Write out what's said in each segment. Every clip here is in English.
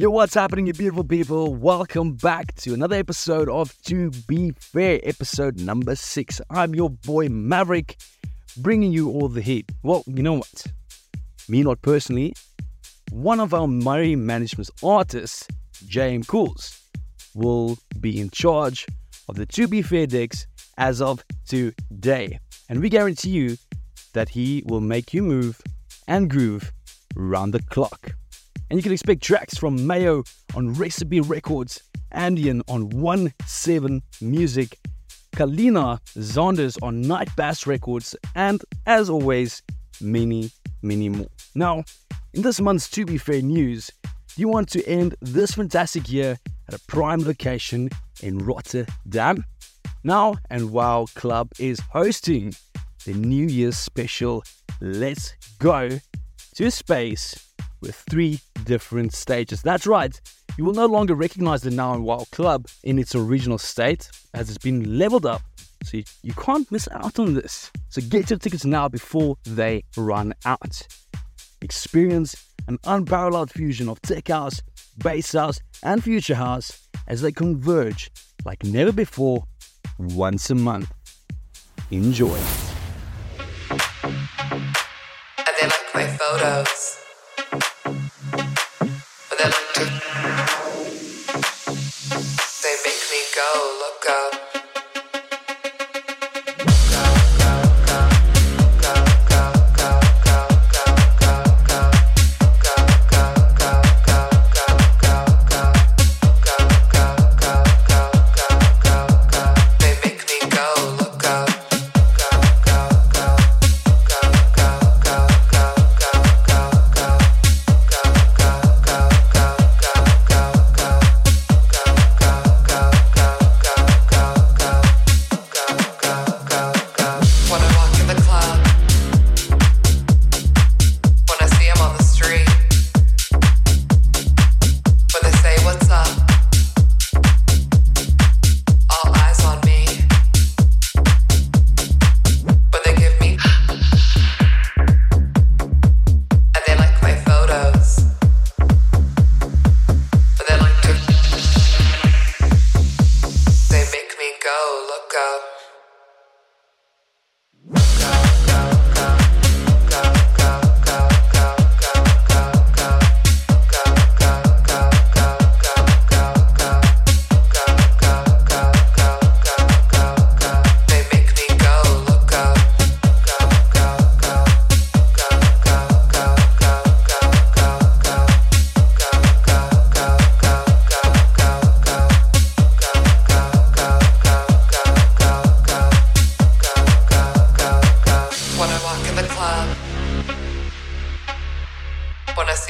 Yo, what's happening, you beautiful people? Welcome back to another episode of To Be Fair, episode number six. I'm your boy MVRIK, bringing you all the heat. Well, you know what? Me not personally, one of our Murray Management artists, JMCOOLS, will be in charge of the To Be Fair decks as of today. And we guarantee you that he will make you move and groove round the clock. And you can expect tracks from Mayo on Recipe Records, Andeon on 1 7 Music, Kaleena Zanders on Night Bass Records, and as always, many, many more. Now, in this month's To Be Fair news, you want to end this fantastic year at a prime location in Rotterdam? Now, and while Club is hosting the New Year's special, let's go to space with three different stages. That's right, you will no longer recognize the Now and Wow Club in its original state as it's been leveled up. So you, you can't miss out on this. So get your tickets now before they run out. Experience an unparalleled fusion of tech house, bass house, and future house as they converge like never before once a month. Enjoy. And they like my photos. Go look up.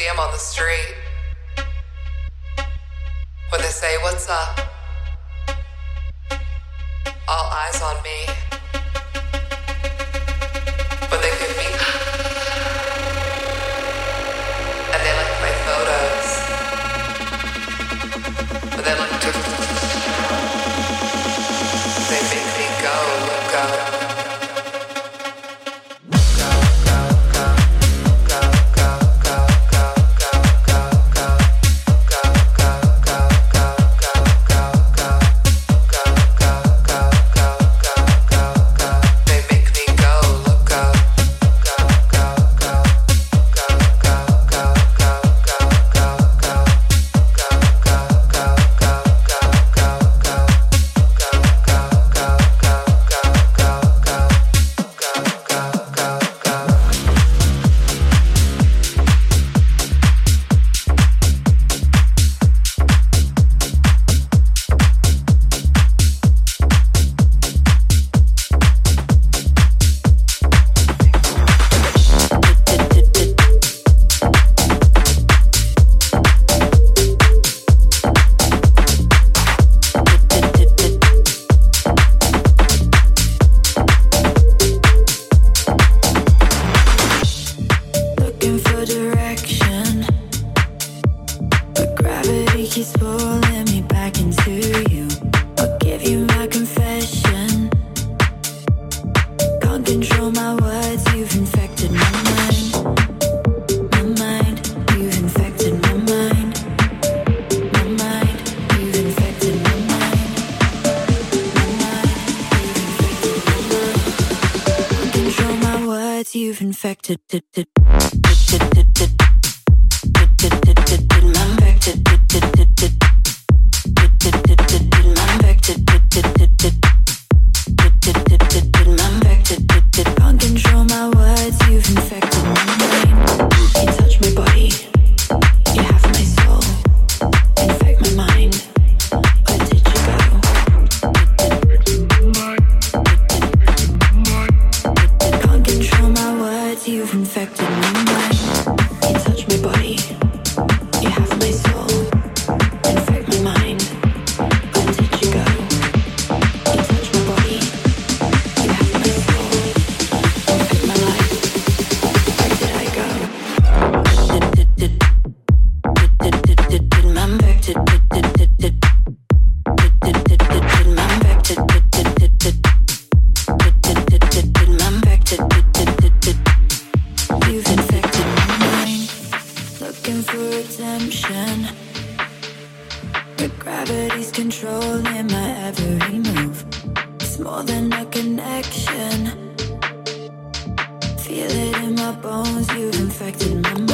See 'em on the street, when they say what's up, all eyes on me. my every move. It's more than a connection. Feel it in my bones, you've infected my mind.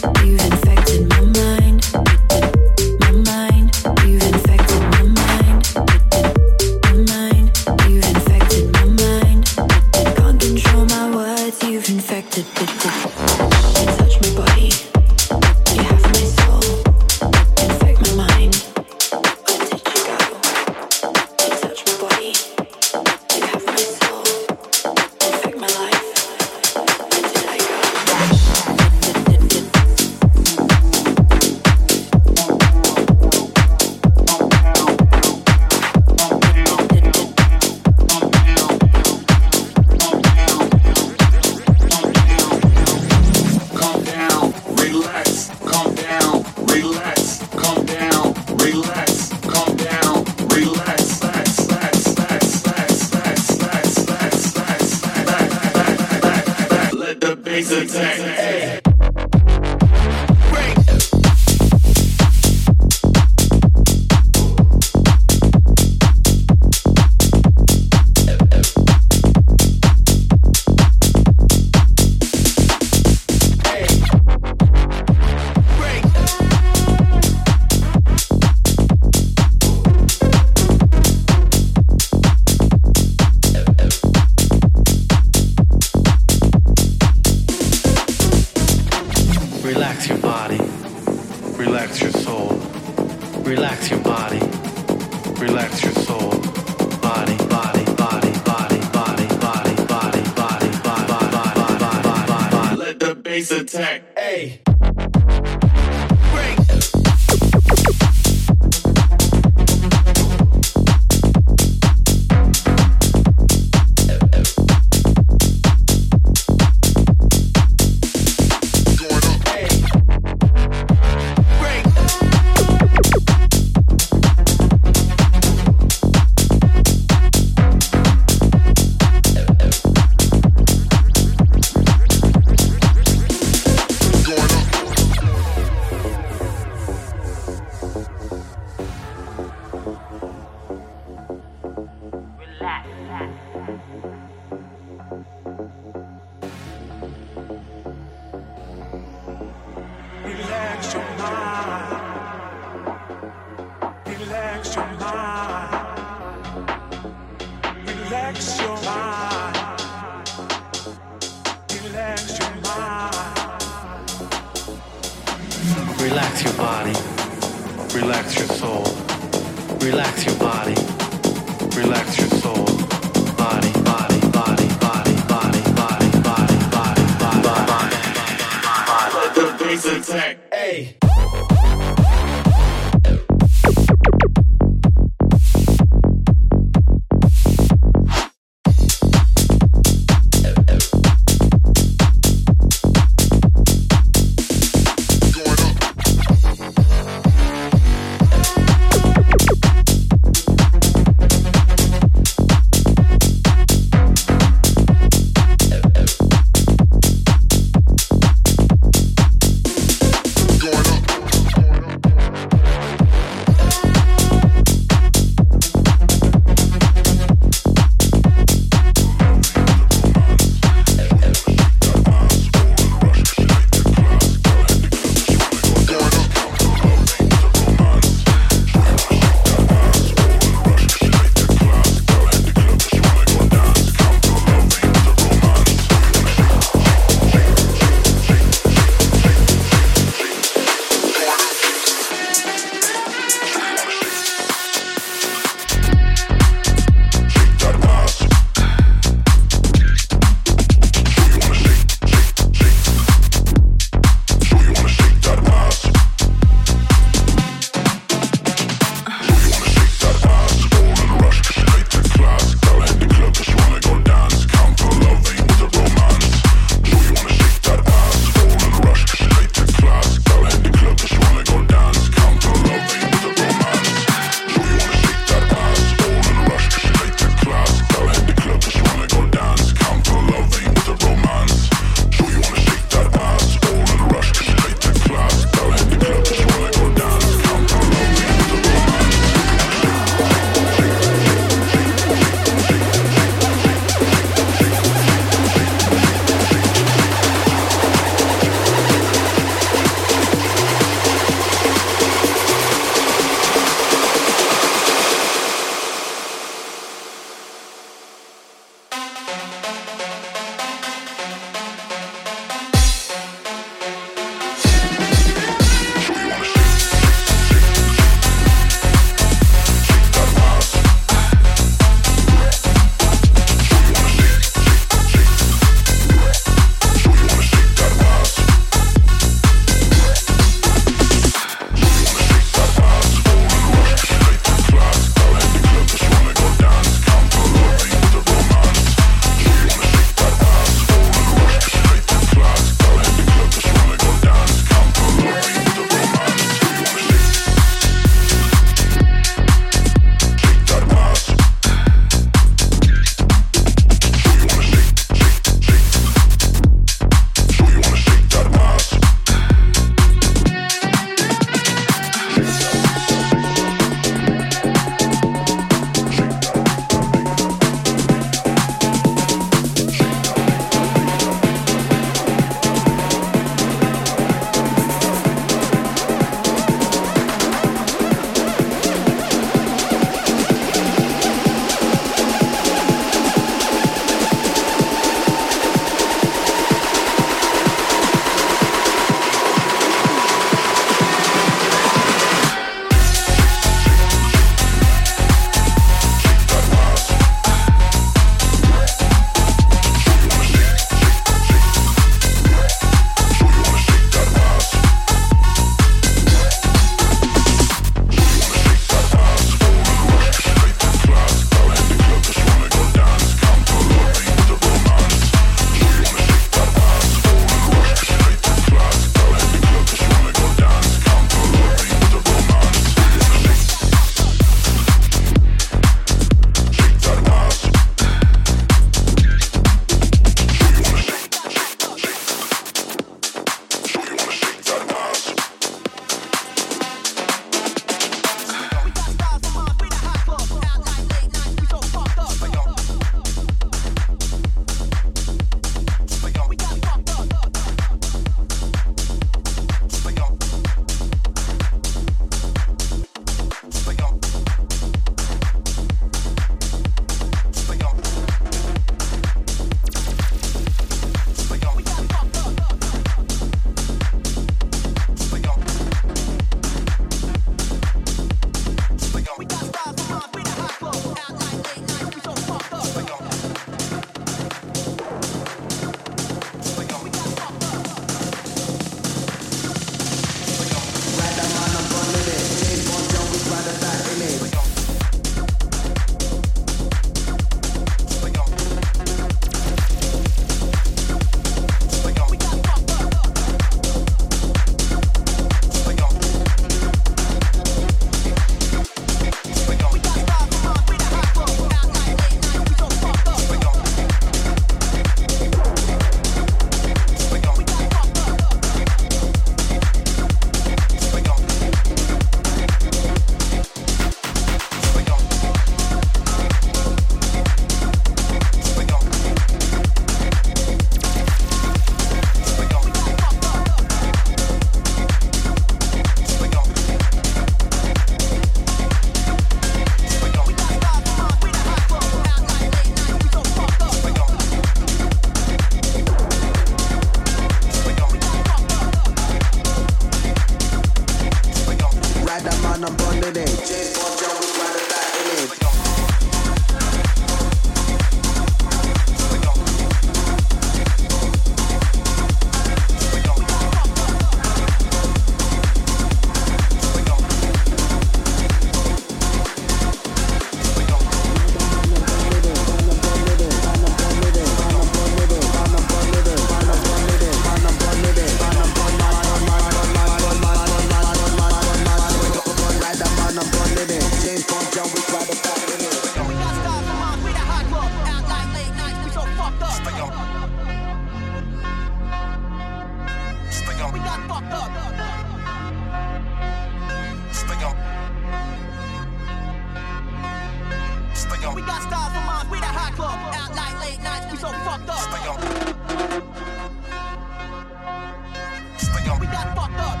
Stay. We got fucked up.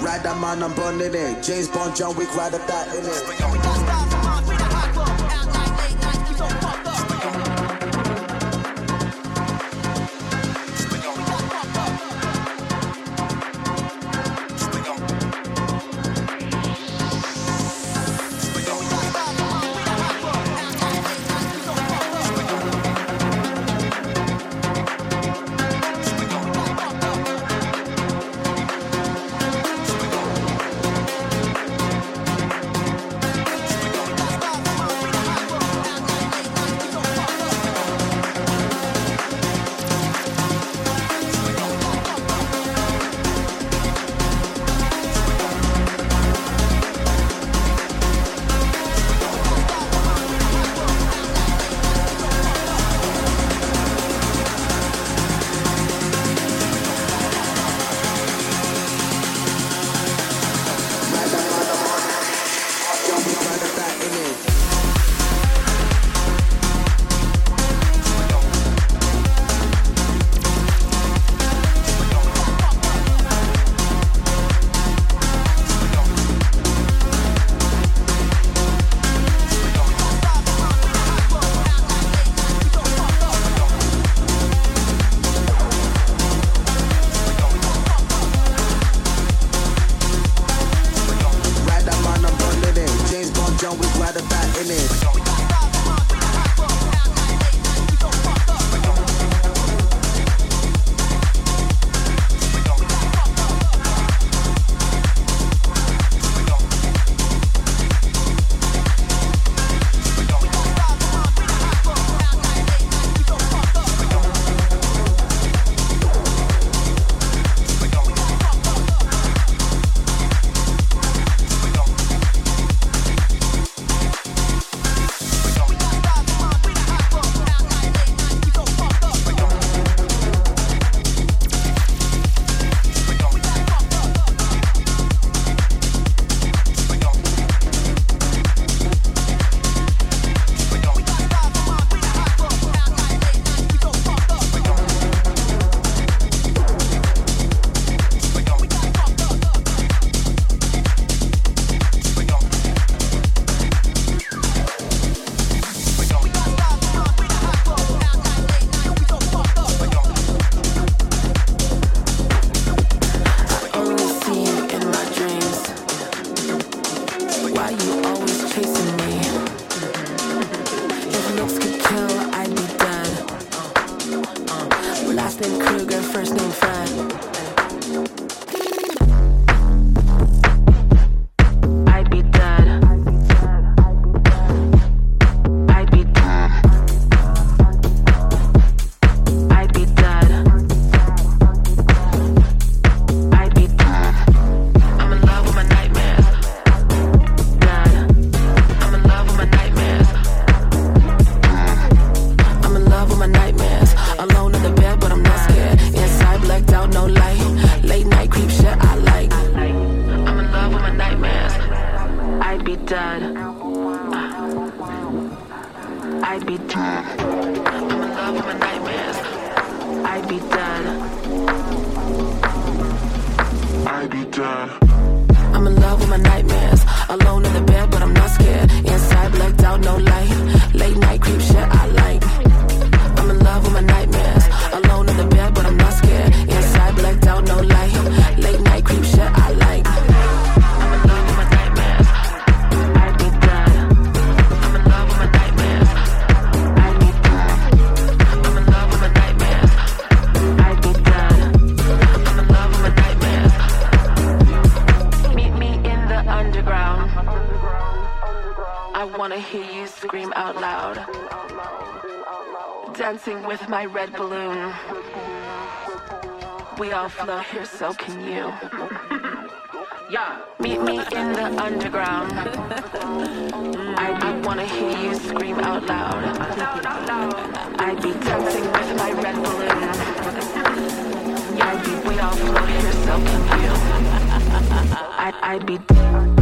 Ride that man, I'm burning it. James Bond, John Wick, ride up that in it. We got love here, so can you. Yeah. Meet me in the underground. Mm. I, I wanna hear you scream out loud. Mm. I'd be dancing with my red balloon. I'd be way off love here, so can you. I'd, I'd be.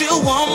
you want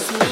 Christmas.